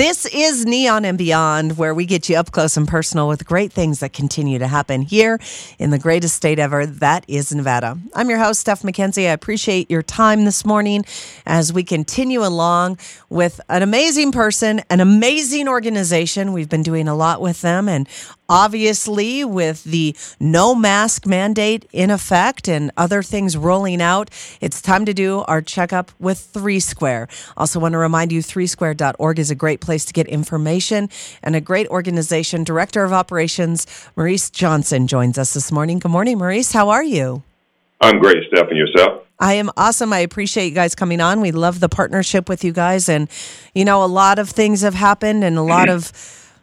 This is Neon and Beyond, where we get you up close and personal with great things that continue to happen here in the greatest state ever. That is Nevada. I'm your host, Steph McKenzie. I appreciate your time this morning as we continue along with an amazing person, an amazing organization. We've been doing a lot with them, and obviously, with the no mask mandate in effect and other things rolling out, it's time to do our checkup with Three Square. Also, want to remind you, threesquare.org is a great place to get information and a great organization. Director of Operations, Maurice Johnson, joins us this morning. Good morning, Maurice. How are you? I'm great, Steph, and yourself? I am awesome. I appreciate you guys coming on. We love the partnership with you guys. And, you know, a lot of things have happened and a lot of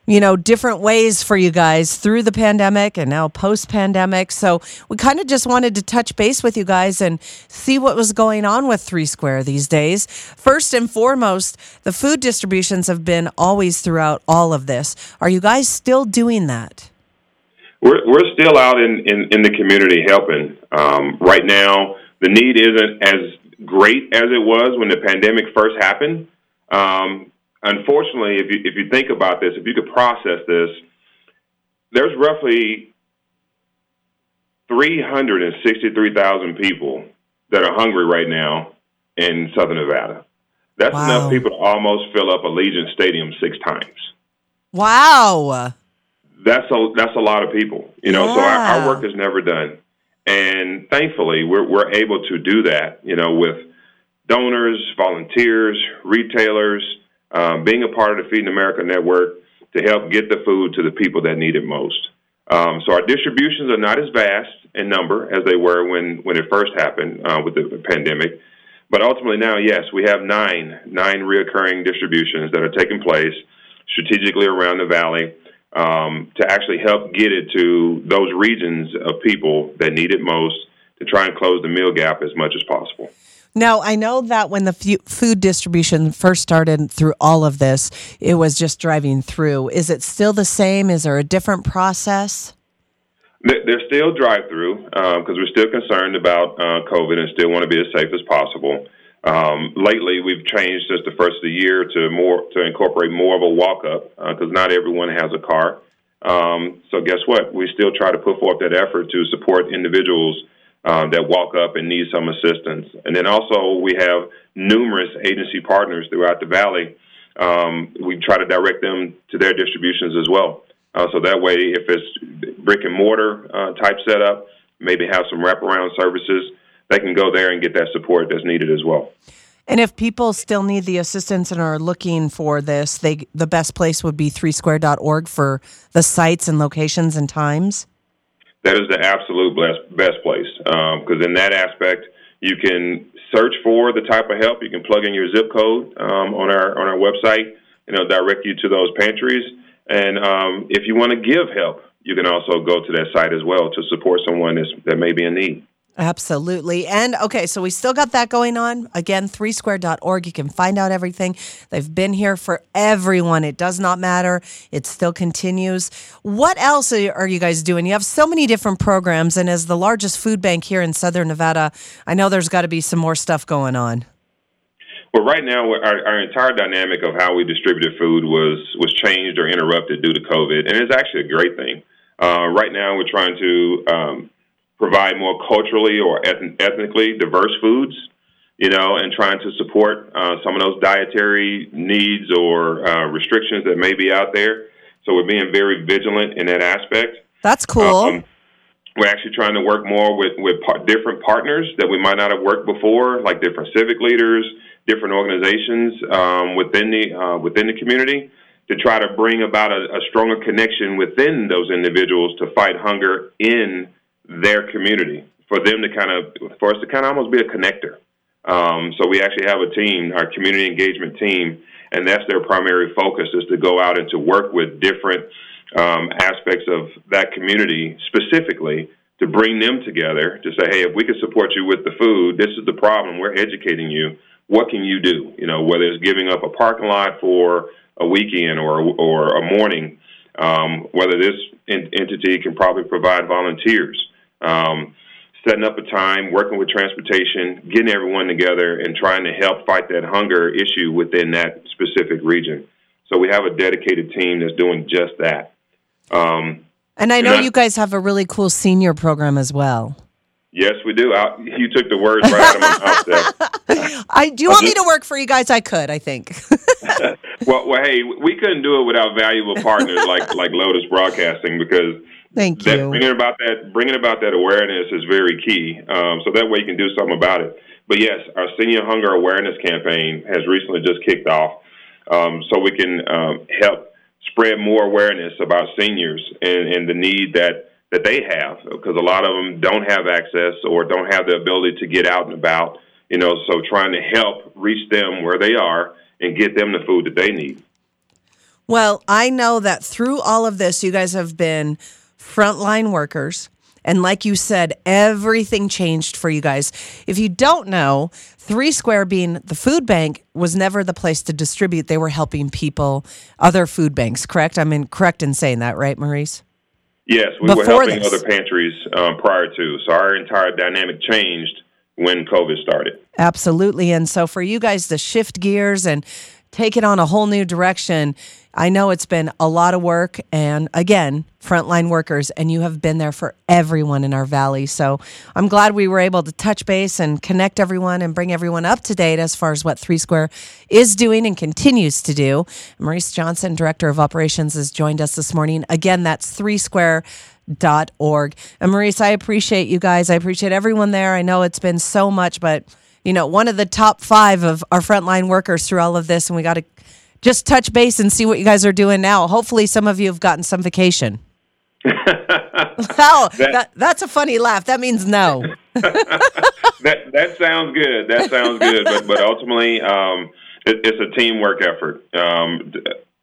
you know, different ways for you guys through the pandemic and now post pandemic. So we kind of just wanted to touch base with you guys and see what was going on with Three Square these days. First and foremost, the food distributions have been always throughout all of this. Are you guys still doing that? We're, we're still out in, in, in the community helping. Um, right now, the need isn't as great as it was when the pandemic first happened. Um, unfortunately, if you if you think about this, if you could process this, there's roughly 363,000 people that are hungry right now in Southern Nevada. That's wow. enough people to almost fill up Allegiant Stadium six times. Wow. That's a that's a lot of people, you know. Yeah. So our, our work is never done, and thankfully we're we're able to do that, you know, with donors, volunteers, retailers, um, being a part of the Feeding America network to help get the food to the people that need it most. Um, so our distributions are not as vast in number as they were when, when it first happened uh, with the pandemic. But ultimately now, yes, we have nine, nine reoccurring distributions that are taking place strategically around the valley um, to actually help get it to those regions of people that need it most to try and close the meal gap as much as possible. Now, I know that when the food distribution first started through all of this, it was just driving through. Is it still the same? Is there a different process? They're still drive through because um, we're still concerned about uh, COVID and still want to be as safe as possible. Um, lately, we've changed since the first of the year to more to incorporate more of a walk up because uh, not everyone has a car. Um, so, guess what? We still try to put forth that effort to support individuals uh, that walk up and need some assistance. And then also we have numerous agency partners throughout the valley. Um, we try to direct them to their distributions as well. Uh, so that way, if it's brick and mortar uh, type setup, maybe have some wraparound services, they can go there and get that support that's needed as well. And if people still need the assistance and are looking for this, they the best place would be threesquare.org for the sites and locations and times that is the absolute best best place because um, in that aspect you can search for the type of help. You can plug in your zip code um, on our on our website, and it'll direct you to those pantries. And um, if you want to give help, you can also go to that site as well to support someone that's, that may be in need. Absolutely. And okay, so we still got that going on. Again, threesquare.org. You can find out everything. They've been here for everyone. It does not matter. It still continues. What else are you guys doing? You have so many different programs. And as the largest food bank here in Southern Nevada, I know there's got to be some more stuff going on. Well, right now, our, our entire dynamic of how we distributed food was was changed or interrupted due to COVID, and it's actually a great thing. Uh, right now, we're trying to um, provide more culturally or ethnically diverse foods, you know, and trying to support uh, some of those dietary needs or uh, restrictions that may be out there. So we're being very vigilant in that aspect. That's cool. Um, we're actually trying to work more with with par- different partners that we might not have worked before, like different civic leaders, different organizations um, within the uh, within the community, to try to bring about a, a stronger connection within those individuals to fight hunger in their community for them to kind of for us to kind of almost be a connector. Um, so we actually have a team, our community engagement team, and that's their primary focus is to go out and to work with different um, aspects of that community specifically to bring them together to say, hey, if we can support you with the food, this is the problem. We're educating you. What can you do? You know, whether it's giving up a parking lot for a weekend or or a morning, um, whether this entity can probably provide volunteers um, setting up a time, working with transportation, getting everyone together, and trying to help fight that hunger issue within that specific region. So we have a dedicated team that's doing just that. Um, and I know and I, you guys have a really cool senior program as well. Yes, we do. I, you took the words right out of my mouth there. I, do you want me to work for you guys? I could, I think. well, well, hey, we couldn't do it without valuable partners like like Lotus Broadcasting because Thank that, you. Bringing about that bringing about that awareness is very key. Um, so that way you can do something about it. But yes, our senior hunger awareness campaign has recently just kicked off, um, so we can um, help spread more awareness about seniors and, and the need that that they have because a lot of them don't have access or don't have the ability to get out and about. You know, so trying to help reach them where they are and get them the food that they need. Well, I know that through all of this, you guys have been frontline workers. And like you said, everything changed for you guys. If you don't know, Three Square being the food bank was never the place to distribute. They were helping people, other food banks, correct? I'm in, correct in saying that, right, Maurice? Yes, we Before were helping this. other pantries um, prior to. So our entire dynamic changed when COVID started. Absolutely. And so for you guys to shift gears and take it on a whole new direction, I know it's been a lot of work and again, frontline workers, and you have been there for everyone in our valley. So I'm glad we were able to touch base and connect everyone and bring everyone up to date as far as what Three Square is doing and continues to do. Maurice Johnson, Director of Operations, has joined us this morning. Again, that's Three Square dot org. And Maurice, I appreciate you guys. I appreciate everyone there. I know it's been so much, but you know, one of the top five of our frontline workers through all of this, and we got to just touch base and see what you guys are doing now. Hopefully, some of you have gotten some vacation. oh, that, that, that's a funny laugh. That means no. that that sounds good. That sounds good. But but ultimately, um, it, it's a teamwork effort. Um,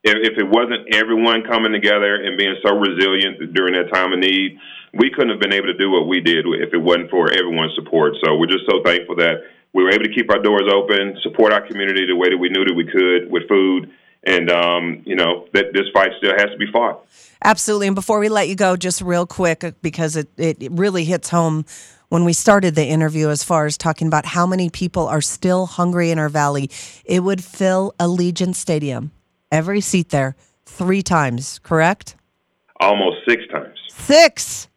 if, if it wasn't everyone coming together and being so resilient during that time of need, we couldn't have been able to do what we did if it wasn't for everyone's support. So we're just so thankful that we were able to keep our doors open, support our community the way that we knew that we could with food, and um, you know that this fight still has to be fought. Absolutely. And before we let you go, just real quick, because it, it really hits home when we started the interview as far as talking about how many people are still hungry in our valley. It would fill Allegiant Stadium, every seat there, three times, correct? Almost six times. Six.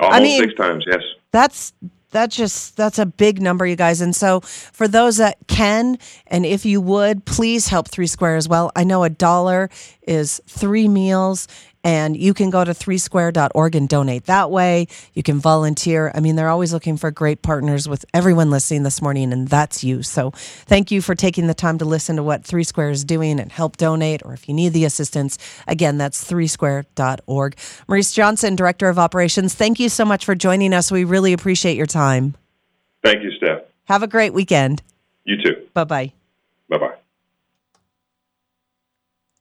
Almost I mean, six times, yes. That's that just that's a big number you guys. And so for those that can and if you would please help three square as well. I know a dollar is three meals and you can go to threesquare.org and donate that way. You can volunteer. I mean, they're always looking for great partners with everyone listening this morning, and that's you. So thank you for taking the time to listen to what Three Square is doing and help donate, or if you need the assistance, again, that's threesquare.org. Maurice Johnson, Director of Operations, thank you so much for joining us. We really appreciate your time. Thank you, Steph. Have a great weekend. You too. Bye bye. Bye bye.